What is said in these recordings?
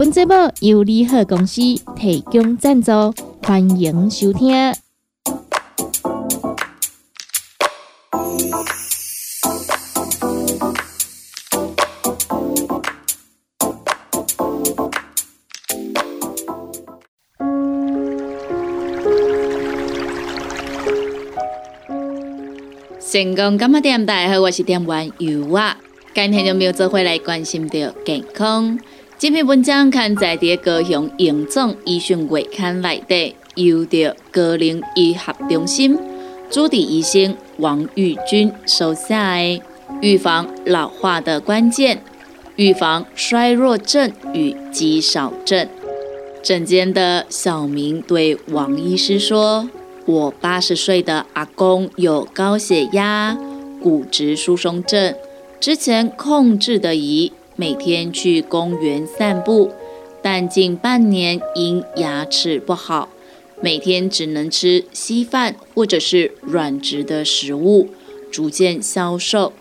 本节目由利好公司提供赞助，欢迎收听。成功干嘛店？大家好，我是店员尤啊。今天就没有做回来关心到健康。这篇文章刊载在高雄荣总医讯月刊内底，由着高龄医学中心主治医生王玉军手下的预防老化的关键，预防衰弱症与肌少症。诊间的小明对王医师说。我八十岁的阿公有高血压、骨质疏松症，之前控制的宜，每天去公园散步，但近半年因牙齿不好，每天只能吃稀饭或者是软质的食物，逐渐消瘦。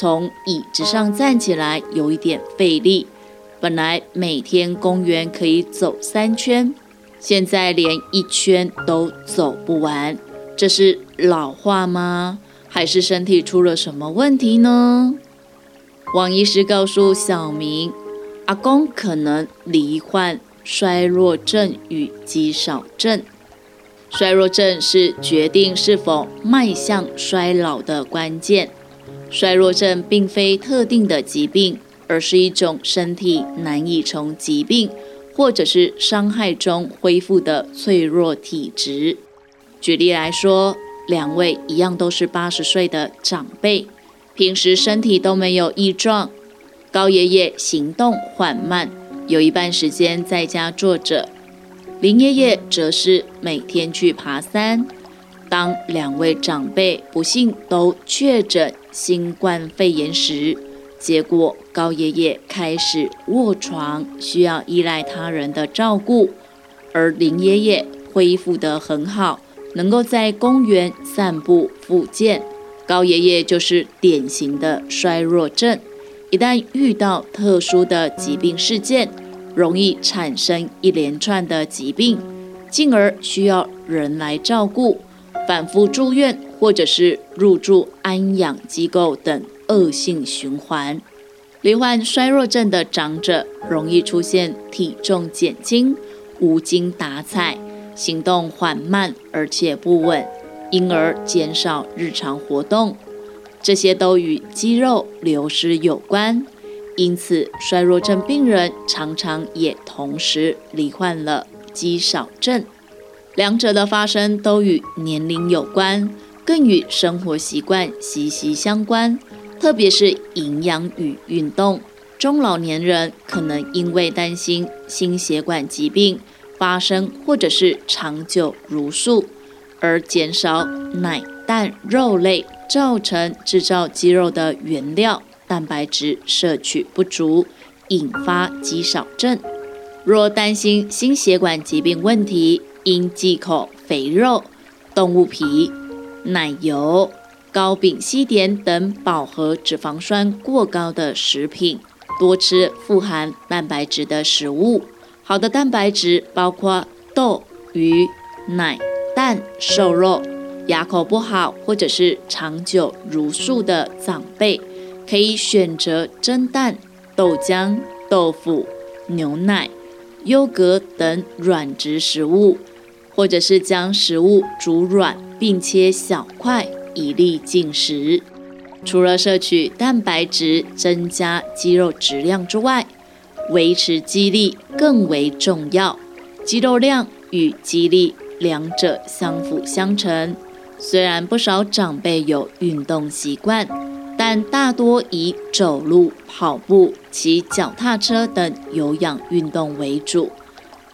从椅子上站起来有一点费力，本来每天公园可以走三圈。现在连一圈都走不完，这是老化吗？还是身体出了什么问题呢？王医师告诉小明，阿公可能罹患衰弱症与肌少症。衰弱症是决定是否迈向衰老的关键。衰弱症并非特定的疾病，而是一种身体难以从疾病。或者是伤害中恢复的脆弱体质。举例来说，两位一样都是八十岁的长辈，平时身体都没有异状。高爷爷行动缓慢，有一半时间在家坐着；林爷爷则是每天去爬山。当两位长辈不幸都确诊新冠肺炎时，结果，高爷爷开始卧床，需要依赖他人的照顾，而林爷爷恢复得很好，能够在公园散步复健。高爷爷就是典型的衰弱症，一旦遇到特殊的疾病事件，容易产生一连串的疾病，进而需要人来照顾，反复住院或者是入住安养机构等。恶性循环，罹患衰弱症的长者容易出现体重减轻、无精打采、行动缓慢而且不稳，因而减少日常活动。这些都与肌肉流失有关。因此，衰弱症病人常常也同时罹患了肌少症。两者的发生都与年龄有关，更与生活习惯息息相关。特别是营养与运动，中老年人可能因为担心心血管疾病发生或者是长久如数，而减少奶、蛋、肉类，造成制造肌肉的原料蛋白质摄取不足，引发肌少症。若担心心血管疾病问题，应忌口肥肉、动物皮、奶油。高丙烯碘等饱和脂肪酸过高的食品，多吃富含蛋白质的食物。好的蛋白质包括豆、鱼、奶、蛋、瘦肉。牙口不好或者是长久如素的长辈，可以选择蒸蛋、豆浆、豆腐、牛奶、优格等软质食物，或者是将食物煮软并切小块。以利进食，除了摄取蛋白质增加肌肉质量之外，维持肌力更为重要。肌肉量与肌力两者相辅相成。虽然不少长辈有运动习惯，但大多以走路、跑步、骑脚踏车等有氧运动为主。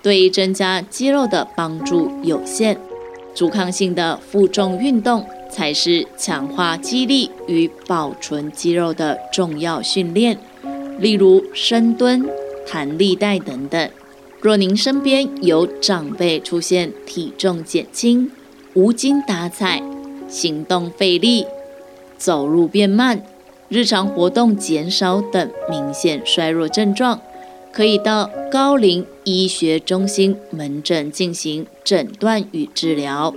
对于增加肌肉的帮助有限。阻抗性的负重运动才是强化肌力与保存肌肉的重要训练，例如深蹲、弹力带等等。若您身边有长辈出现体重减轻、无精打采、行动费力、走路变慢、日常活动减少等明显衰弱症状，可以到高龄医学中心门诊进行诊断与治疗。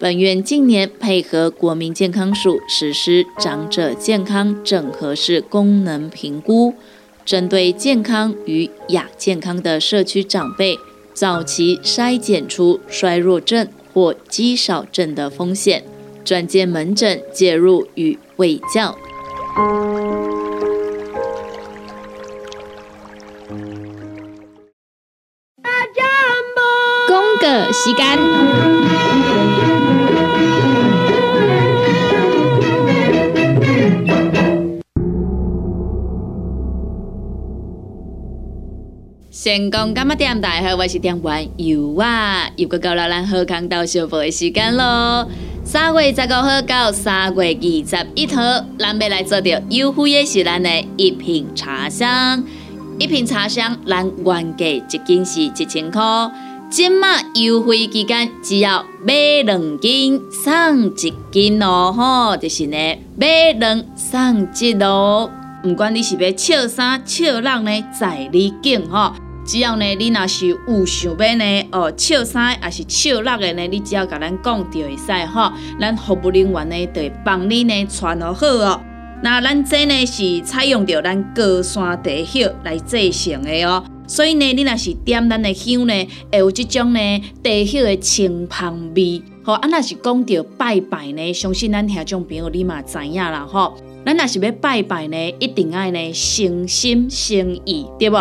本院近年配合国民健康署实施长者健康整合式功能评估。针对健康与亚健康的社区长辈，早期筛检出衰弱症或肌少症的风险，转介门诊介入与卫教。公个时间。先讲干嘛点大好，我是点玩油啊，又过到了咱好康到小宝的时间咯。三月十五号到三月二十一号，咱要来做着优惠的是咱的一瓶茶香，一瓶茶香咱原价一斤是一千块，今麦优惠期间只要买两斤送一斤哦吼，就是呢买两送一咯。不管你是要笑衫笑人呢，在你境吼。只要呢，你若是有想要呢，哦，笑衫还是笑落的呢，你只要甲咱讲就会使吼，咱服务人员呢，就会帮你呢穿好好哦。那咱这呢是采用着咱高山茶叶来制成的哦，所以呢，你若是点咱的香呢，会有这种呢茶叶的清香味。吼，啊，若是讲着拜拜呢，相信咱听众朋友你嘛知影啦吼。咱若是要拜拜呢，一定爱呢诚心诚意，对不？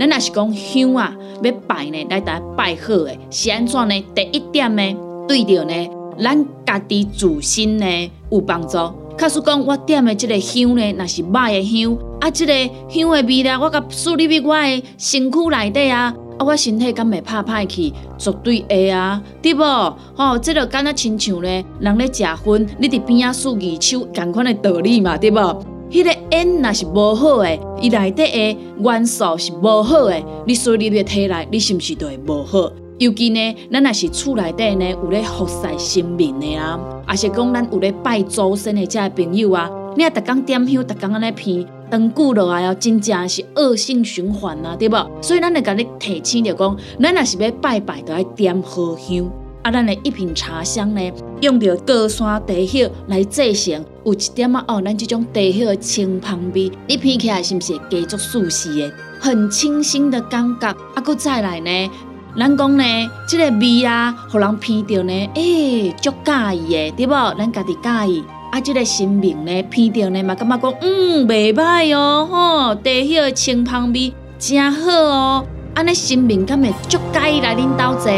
咱若是讲香啊，要拜呢，来大拜好诶，是安怎呢？第一点呢，对着呢，咱家己自身呢有帮助。假使讲我点的即个香呢，若是歹诶香，啊，即个香诶味道，我甲输入去我诶身躯内底啊，啊，我身体敢会拍歹去？绝对会啊，对无？吼，即个敢若亲像呢，人咧食薰，你伫边仔竖二手，共款诶道理嘛，对无？迄个烟若是无好诶，伊内底诶元素是无好诶，你输入去体内，你是毋是就会无好？尤其呢，咱若是厝内底呢有咧服侍神明诶啊，也是讲咱有咧拜祖先诶遮朋友啊，你啊逐工点香，逐工安尼偏，长久落来哦，真正是恶性循环啊，对无？所以咱会甲你提醒着讲，咱若是要拜拜，就要点好香。啊，咱的一瓶茶香呢，用着高山茶叶来制成，有一点啊哦，咱这种茶叶的清香味，你闻起来是毋是加足舒适的，很清新的感觉。啊，搁再来呢，咱讲呢，这个味啊，互人闻着呢，诶，足介意的，对无？咱家己介意。啊，这个新名呢，闻着呢嘛，感觉讲，嗯，袂歹哦，吼，茶叶的清香味真好哦。安尼新名敢会足介意来恁兜坐？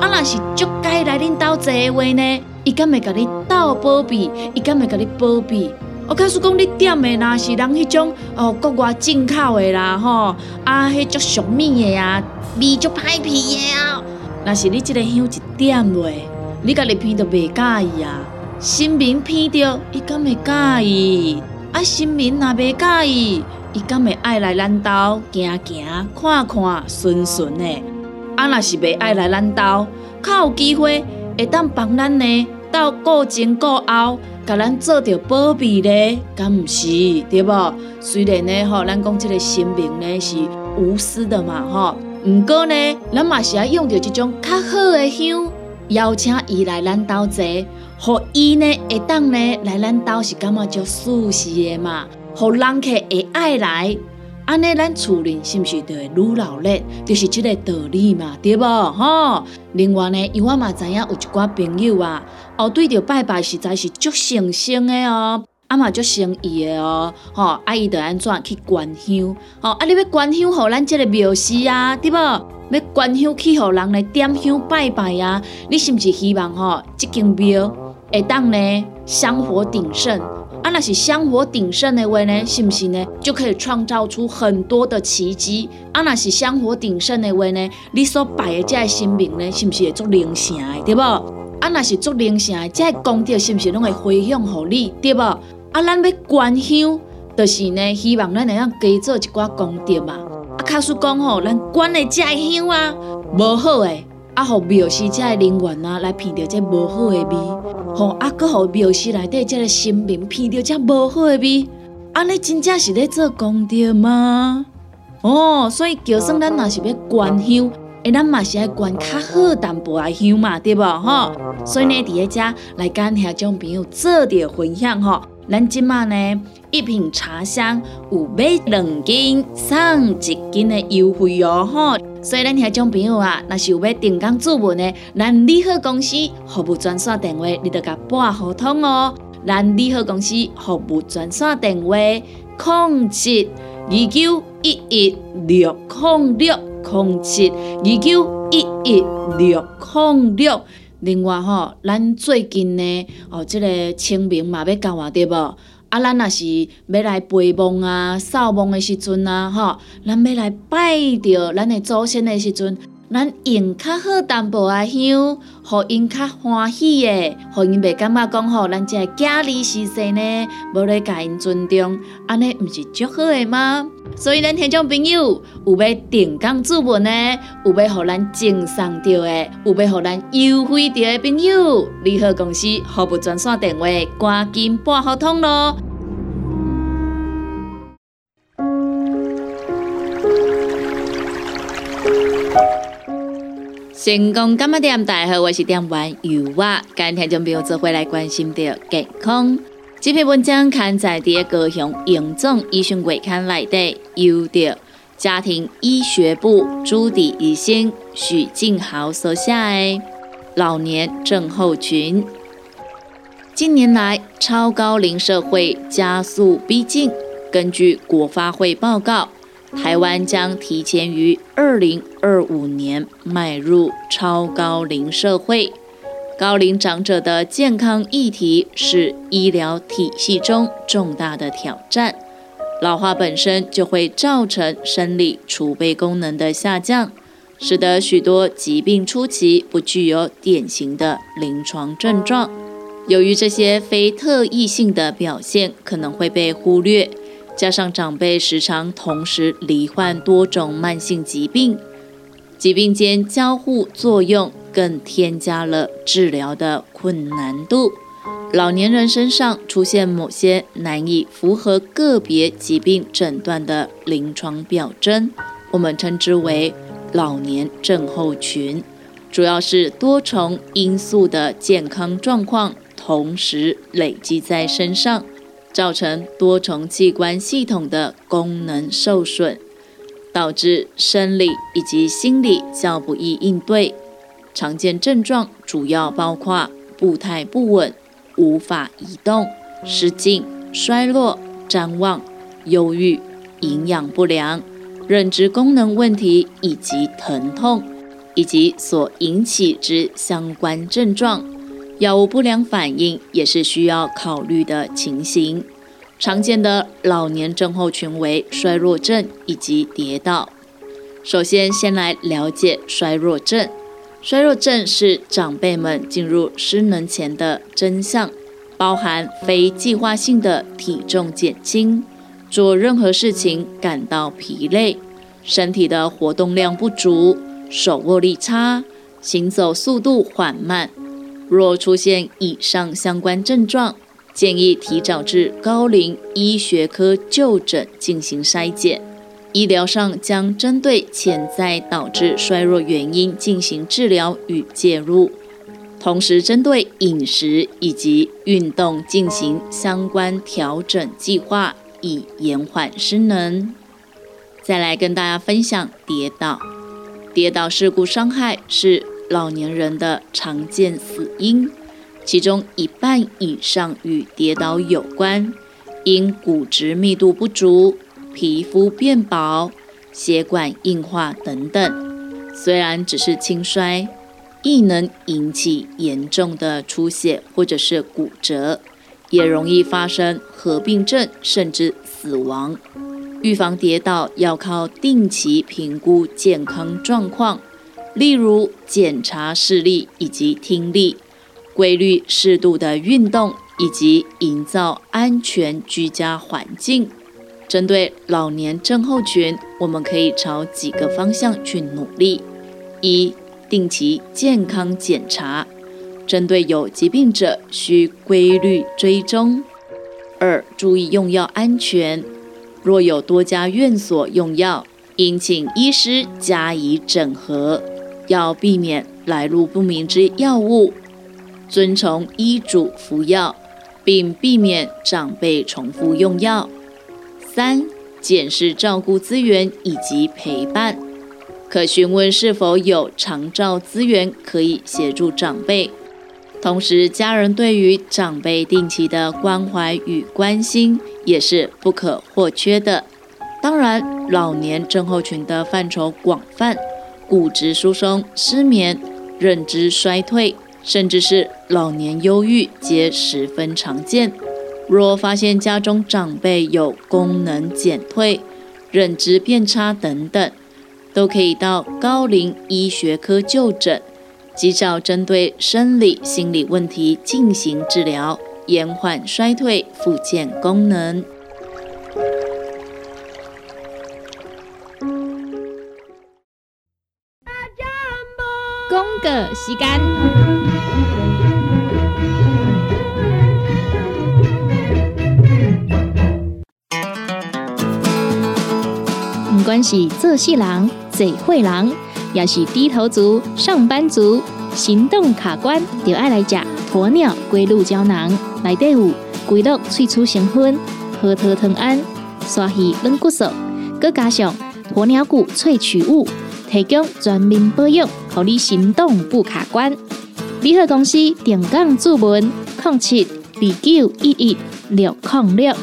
啊，若是足来恁兜坐的话呢，伊敢会甲你斗保庇，伊敢会甲你保庇。我假使讲你点的那是人迄种哦国外进口的啦吼，啊，迄足俗米的啊，味足歹鼻的啊。若是你即个香一点落，你家己闻都袂介意啊。新民闻着，伊敢会介意？啊，新民若袂介意，伊敢会爱来咱兜行行看看顺顺的。啊，若是袂爱来咱兜，较有机会会当帮咱呢，到过前过后，甲咱做着保庇咧，敢毋是对无？虽然呢吼，咱讲即个生命呢是无私的嘛吼，毋过呢，咱嘛是要用着即种较好的香，邀请伊来咱兜坐，互伊呢会当呢来咱兜是感觉足舒适的嘛，互人客会爱来。安尼，咱厝人是毋是就会愈老热？就是即个道理嘛，对无？吼。另外呢，因我嘛知影有一寡朋友啊，哦，对着拜拜实在是足诚心的哦，啊嘛足诚意的哦，吼，啊伊着安怎去观香？吼，啊你要观香，互咱即个庙事啊，对无？要观香去，互人来点香拜拜啊？你是毋是希望吼，即间庙会当呢香火鼎盛？啊，那是香火鼎盛的话呢，是不是呢？就可以创造出很多的奇迹。啊，那是香火鼎盛的话呢，你所拜的这个神明呢，是不是会做灵圣的，对不？啊，那是做灵圣的，这功德是不是拢会回向给你，对不？啊，咱要观香，就是呢，希望咱会样加做一寡功德嘛。啊，卡叔讲吼，咱观的这香啊，无好诶。啊，互庙师这个人员啊，来闻到这无好的味，吼啊，搁互庙师内底这个神明闻到这无好的味，安尼真正是咧做功德吗？哦，所以就算咱若是要观香，诶，咱嘛是爱观较好淡薄的香嘛，对无吼？所以呢，伫咧遮来跟遐种朋友做点分享吼。咱即马呢，一瓶茶香有买两斤送一斤的优惠哦，吼！所以咱遐种朋友啊，若是有要订购注文的，咱利好公司服务专线电话，你得甲拨合同哦。咱利好公司服务专线电话：零七二九一一六零六零七二九一一六零六。另外吼，咱最近呢，哦，即个清明嘛要到啊，对无？啊，咱若是要来陪梦啊、扫墓的时阵啊，吼，咱要来拜着咱的祖先的时阵。咱用较好淡薄啊香，互因较欢喜诶，互因袂感觉讲吼，咱这家里事世呢，无咧甲因尊重，安尼毋是足好诶吗？所以咱听众朋友有要订购注文呢，有要互咱赠送着诶，有要互咱优惠着诶朋友，联合公司服务专线电话，赶紧拨合同咯。成功干嘛店？大家好，我是店员尤娃。今天就朋友做回来关心的健康。这篇文章刊载在高雄荣总医学月刊内底，由着家庭医学部朱迪医生许静豪所写的老年症候群。近年来，超高龄社会加速逼近。根据国发会报告。台湾将提前于二零二五年迈入超高龄社会。高龄长者的健康议题是医疗体系中重大的挑战。老化本身就会造成生理储备功能的下降，使得许多疾病初期不具有典型的临床症状。由于这些非特异性的表现可能会被忽略。加上长辈时常同时罹患多种慢性疾病，疾病间交互作用更添加了治疗的困难度。老年人身上出现某些难以符合个别疾病诊断的临床表征，我们称之为老年症候群，主要是多重因素的健康状况同时累积在身上。造成多重器官系统的功能受损，导致生理以及心理较不易应对。常见症状主要包括步态不稳、无法移动、失禁、衰弱、谵妄、忧郁、营养不良、认知功能问题以及疼痛，以及所引起之相关症状。药物不良反应也是需要考虑的情形。常见的老年症候群为衰弱症以及跌倒。首先，先来了解衰弱症。衰弱症是长辈们进入失能前的真相，包含非计划性的体重减轻、做任何事情感到疲累、身体的活动量不足、手握力差、行走速度缓慢。若出现以上相关症状，建议提早至高龄医学科就诊进行筛检。医疗上将针对潜在导致衰弱原因进行治疗与介入，同时针对饮食以及运动进行相关调整计划，以延缓失能。再来跟大家分享跌倒，跌倒事故伤害是。老年人的常见死因，其中一半以上与跌倒有关，因骨质密度不足、皮肤变薄、血管硬化等等。虽然只是轻摔，亦能引起严重的出血或者是骨折，也容易发生合并症甚至死亡。预防跌倒要靠定期评估健康状况，例如检查视力以及听力，规律适度的运动，以及营造安全居家环境。针对老年症候群，我们可以朝几个方向去努力：一、定期健康检查，针对有疾病者需规律追踪；二、注意用药安全。若有多家院所用药，应请医师加以整合，要避免来路不明之药物，遵从医嘱服药，并避免长辈重复用药。三、检视照顾资源以及陪伴，可询问是否有长照资源可以协助长辈。同时，家人对于长辈定期的关怀与关心也是不可或缺的。当然，老年症候群的范畴广泛，骨质疏松、失眠、认知衰退，甚至是老年忧郁，皆十分常见。若发现家中长辈有功能减退、认知变差等等，都可以到高龄医学科就诊。及早针对生理、心理问题进行治疗，延缓衰退、复健功能。公个时间，是做事人、做会人。也是低头族、上班族、行动卡关，就爱来食鸵鸟龟鹿胶囊。内底有龟鹿萃取成分，核桃藤胺、刷鱼软骨素，佮加上鸵鸟骨萃取物，提供全面保养，让你行动不卡关。联合公司定岗注文：零七二九一一六零六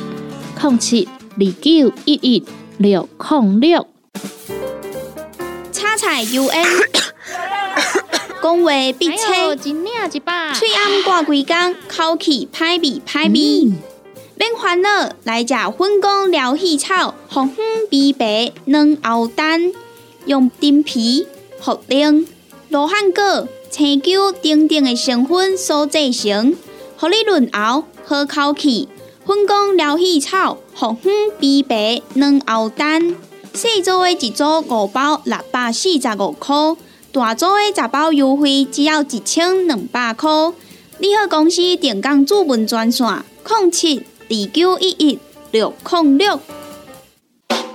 零七二九一一六零六。彩 U N，讲话必切，嘴暗挂几工，口气歹味歹味。免烦恼，来食粉工疗气草，红粉枇杷软藕丹，用丁皮、茯苓、罗汉果、青椒丁丁的成分所制成，合你润喉好口气。粉工疗气草，红粉枇杷软藕丹。细组的一组五包六百四十五块，大组的十包优惠只要一千两百块。你好，公司电工主文专线：零七二九一一六零六。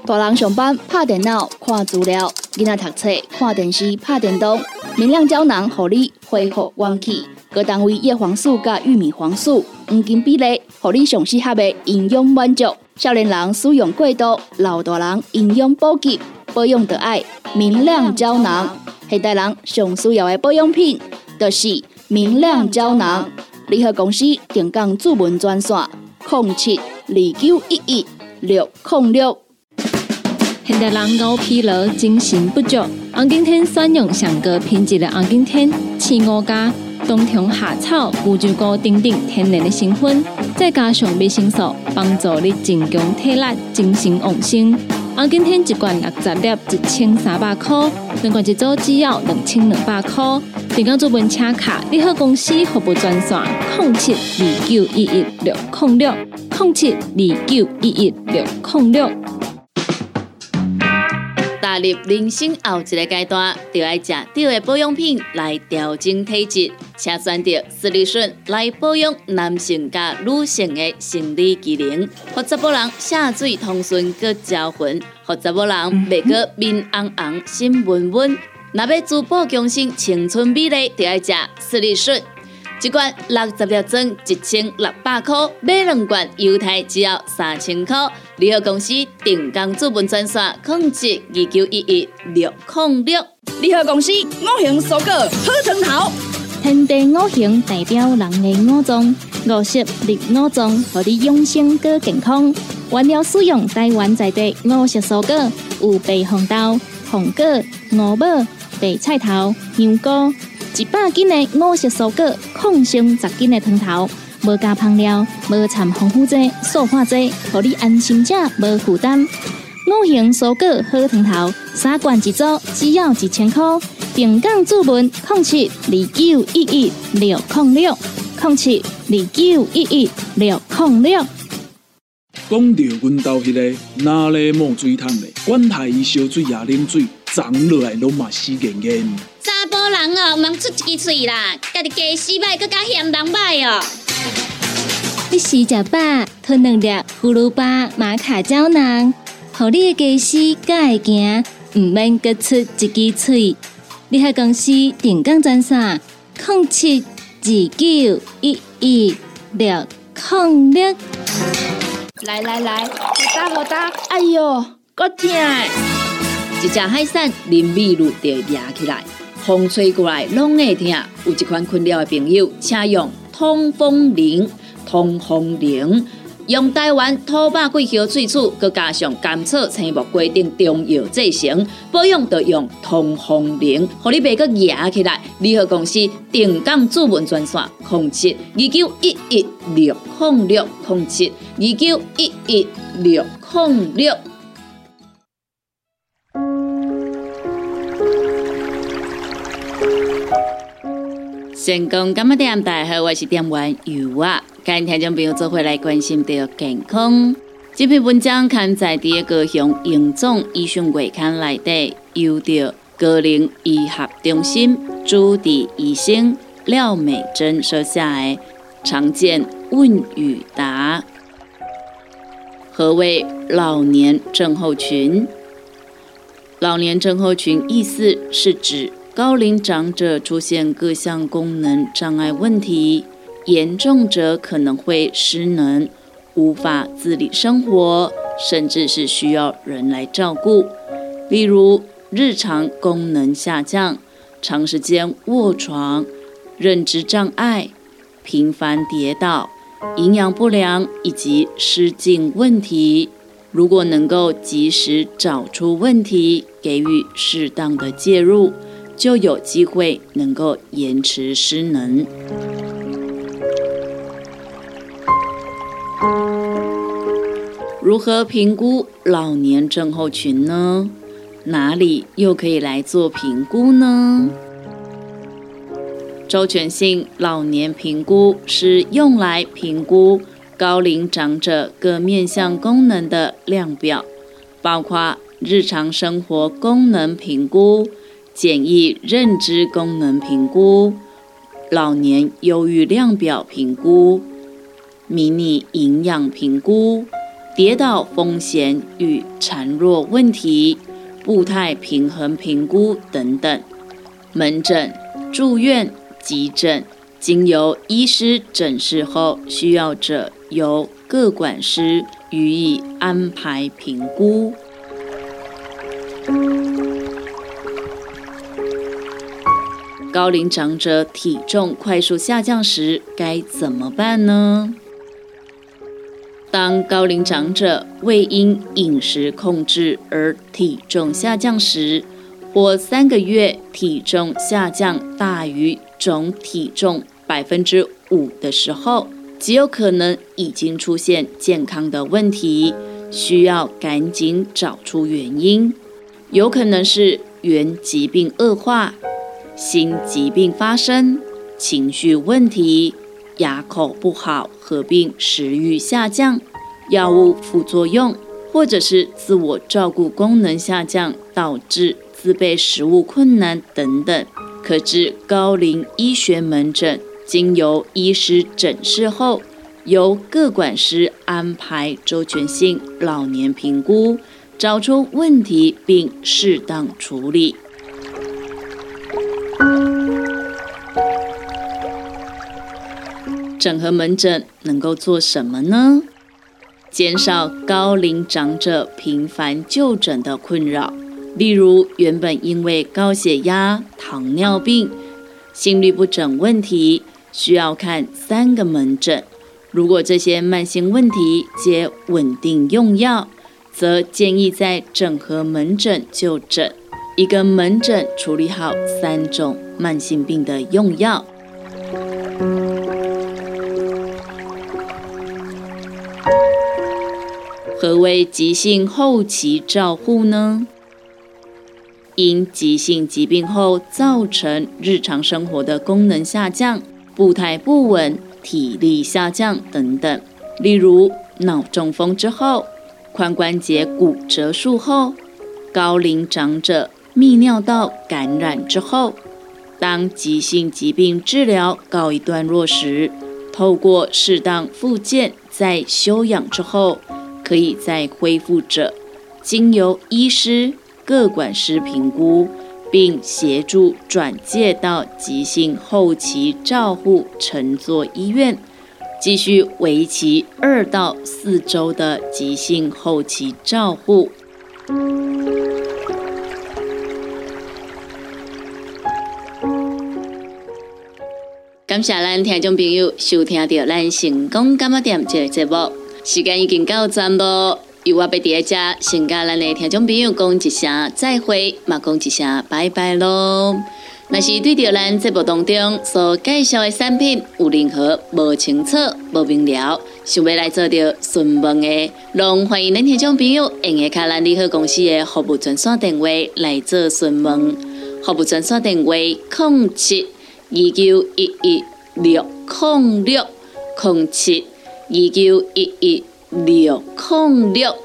大人上班拍电脑看资料，囡仔读册看电视拍电动，明亮胶囊合你恢复元气。各单位叶黄素加玉米黄素黄金比例，互你上适合的营养满足。少年人使用过度，老大人营养补给，保养的爱明亮胶囊。现代人上需要的保养品，就是明亮胶囊。联合公司定岗主文专线：零七二九一一六零六。现代人熬疲劳，精神不足。红景天选用上个品质的红景天，青五加。冬虫夏草、乌鸡菇等等天然的成分，再加上维生素，帮助你增强体力、精神旺盛。红景天一罐六十粒，一千三百块；两罐一组只要两千两百块。订购做本车卡，你好公司服务专线：零七二九一一六零六零七二九一一六零六。踏入人生后一个阶段，就要食对的保养品来调整体质，请选择斯利顺来保养男性加女性的生理机能，或者某人下水通顺个招魂，或者某人袂个面红红心温温。若要珠宝更新青春美丽，就要食斯利顺。一罐六十粒装，一千六百块；买两罐，犹太只要三千块。联合公司定岗资本专线：控制二九一一六零六。联合公司五行蔬果好成头，天地五行代表人的五脏，五色绿五脏，让你养生更健康。原料使用台湾在地五色蔬果，有白红豆、红果、五宝、白菜头、香菇。一百斤的五色蔬果，抗性十斤的汤头，无加香料，无掺防腐剂、塑化剂，互你安心吃无负担。五行蔬果好汤头，三罐一组，只要一千块。平港注文零七二九一一六零六零七二九一一六零六。讲到阮兜迄个哪里冒水桶的，管他伊烧水也冷水，长落来拢嘛死严严。查甫人哦，毋通出一支嘴啦，家己家洗歹，更加嫌人歹哦。你食食饱，吞两粒葫芦巴、玛卡胶囊，互你的家洗才会行，毋免各出一支嘴。你喺公司定岗赞啥？零七二九一一六零六。来来来，好打好打，哎哟，够痛！一只海扇淋米露就压起来，风吹过来拢会疼。有一款困扰的朋友，请用通风铃。通风铃。用台湾土八桂香萃取，佮加上甘草、青木规定中药制成，保养要用通风灵，互你袂佮压起来。联合公司定岗主文专线：零七二九一一六控六零七二九一一六零六。成功干么店？大家好，我是店员尤啊。今天将朋友做回来关心到健康。这篇文章刊在第一个向营总医讯月刊内底，由着高龄医学中心主治医生廖美珍说下的常见问与答。何谓老年症候群？老年症候群意思是指。高龄长者出现各项功能障碍问题，严重者可能会失能，无法自理生活，甚至是需要人来照顾。例如，日常功能下降、长时间卧床、认知障碍、频繁跌倒、营养不良以及失禁问题。如果能够及时找出问题，给予适当的介入。就有机会能够延迟失能。如何评估老年症候群呢？哪里又可以来做评估呢？周全性老年评估是用来评估高龄长者各面向功能的量表，包括日常生活功能评估。简易认知功能评估、老年忧郁量表评估、迷你营养评估、跌倒风险与孱弱问题、步态平衡评估等等。门诊、住院、急诊，经由医师诊视后，需要者由各管师予以安排评估。高龄长者体重快速下降时该怎么办呢？当高龄长者未因饮食控制而体重下降时，或三个月体重下降大于总体重百分之五的时候，极有可能已经出现健康的问题，需要赶紧找出原因。有可能是原疾病恶化。新疾病发生，情绪问题，牙口不好，合并食欲下降，药物副作用，或者是自我照顾功能下降，导致自备食物困难等等，可至高龄医学门诊，经由医师诊视后，由各管师安排周全性老年评估，找出问题并适当处理。整合门诊能够做什么呢？减少高龄长者频繁就诊的困扰，例如原本因为高血压、糖尿病、心律不整问题需要看三个门诊，如果这些慢性问题皆稳定用药，则建议在整合门诊就诊，一个门诊处理好三种慢性病的用药。何为急性后期照护呢？因急性疾病后造成日常生活的功能下降、步态不稳、体力下降等等，例如脑中风之后、髋关节骨折术后、高龄长者泌尿道感染之后，当急性疾病治疗告一段落时，透过适当复健，在休养之后，可以再恢复者，经由医师。各管师评估，并协助转介到急性后期照护乘坐医院，继续为期二到四周的急性后期照护。感谢咱听众朋友收听到咱成功感冒店这个节目，时间已经到站咯。由我被第一家先甲咱的听众朋友讲一声再会，嘛讲一声拜拜咯。若是对着咱节目当中所介绍的产品有任何无清楚、无明了，想要来做着询问的，拢欢迎恁听众朋友用下卡咱利好公司的服务专线电话来做询问。服务专线电话：零七二九一一六零六零七九一一。六零六，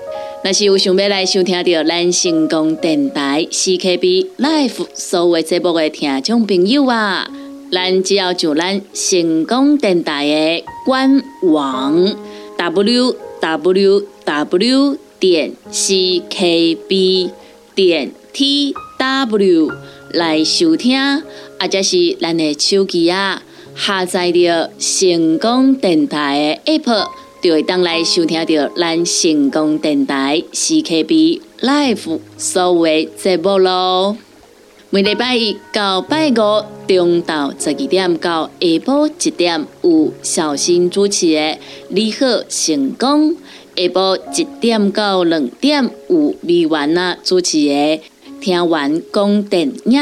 若是有想要来收听到咱成功电台 CKB Life 所有节目的听众朋友啊，咱只要就咱成功电台的官网 w w w 点 c k b 点 t w 来收听，或者是咱的手机啊下载着成功电台的 App。就会当来收听到咱成功电台 CKB Live 所有的节目咯。每礼拜一到拜五中昼十二点到下晡一点有小新主持的《你好成功》，下晡一点到两点有美完啊主持的《听完讲电影》，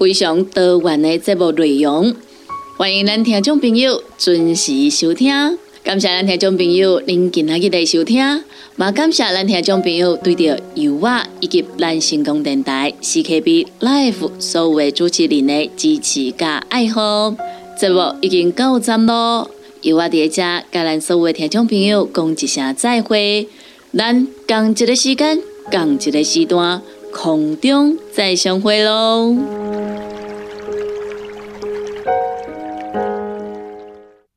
非常多元的节目内容，欢迎咱听众朋友准时收听。感谢咱听众朋友您今仔日的收听，也感谢咱听众朋友对着由我以及咱成功电台 CKB Life 所有主持人的支持加爱好。节目已经到站咯，由我伫遮甲咱所有听众朋友讲一声再会，咱共一个时间，共一个时段，空中再相会咯。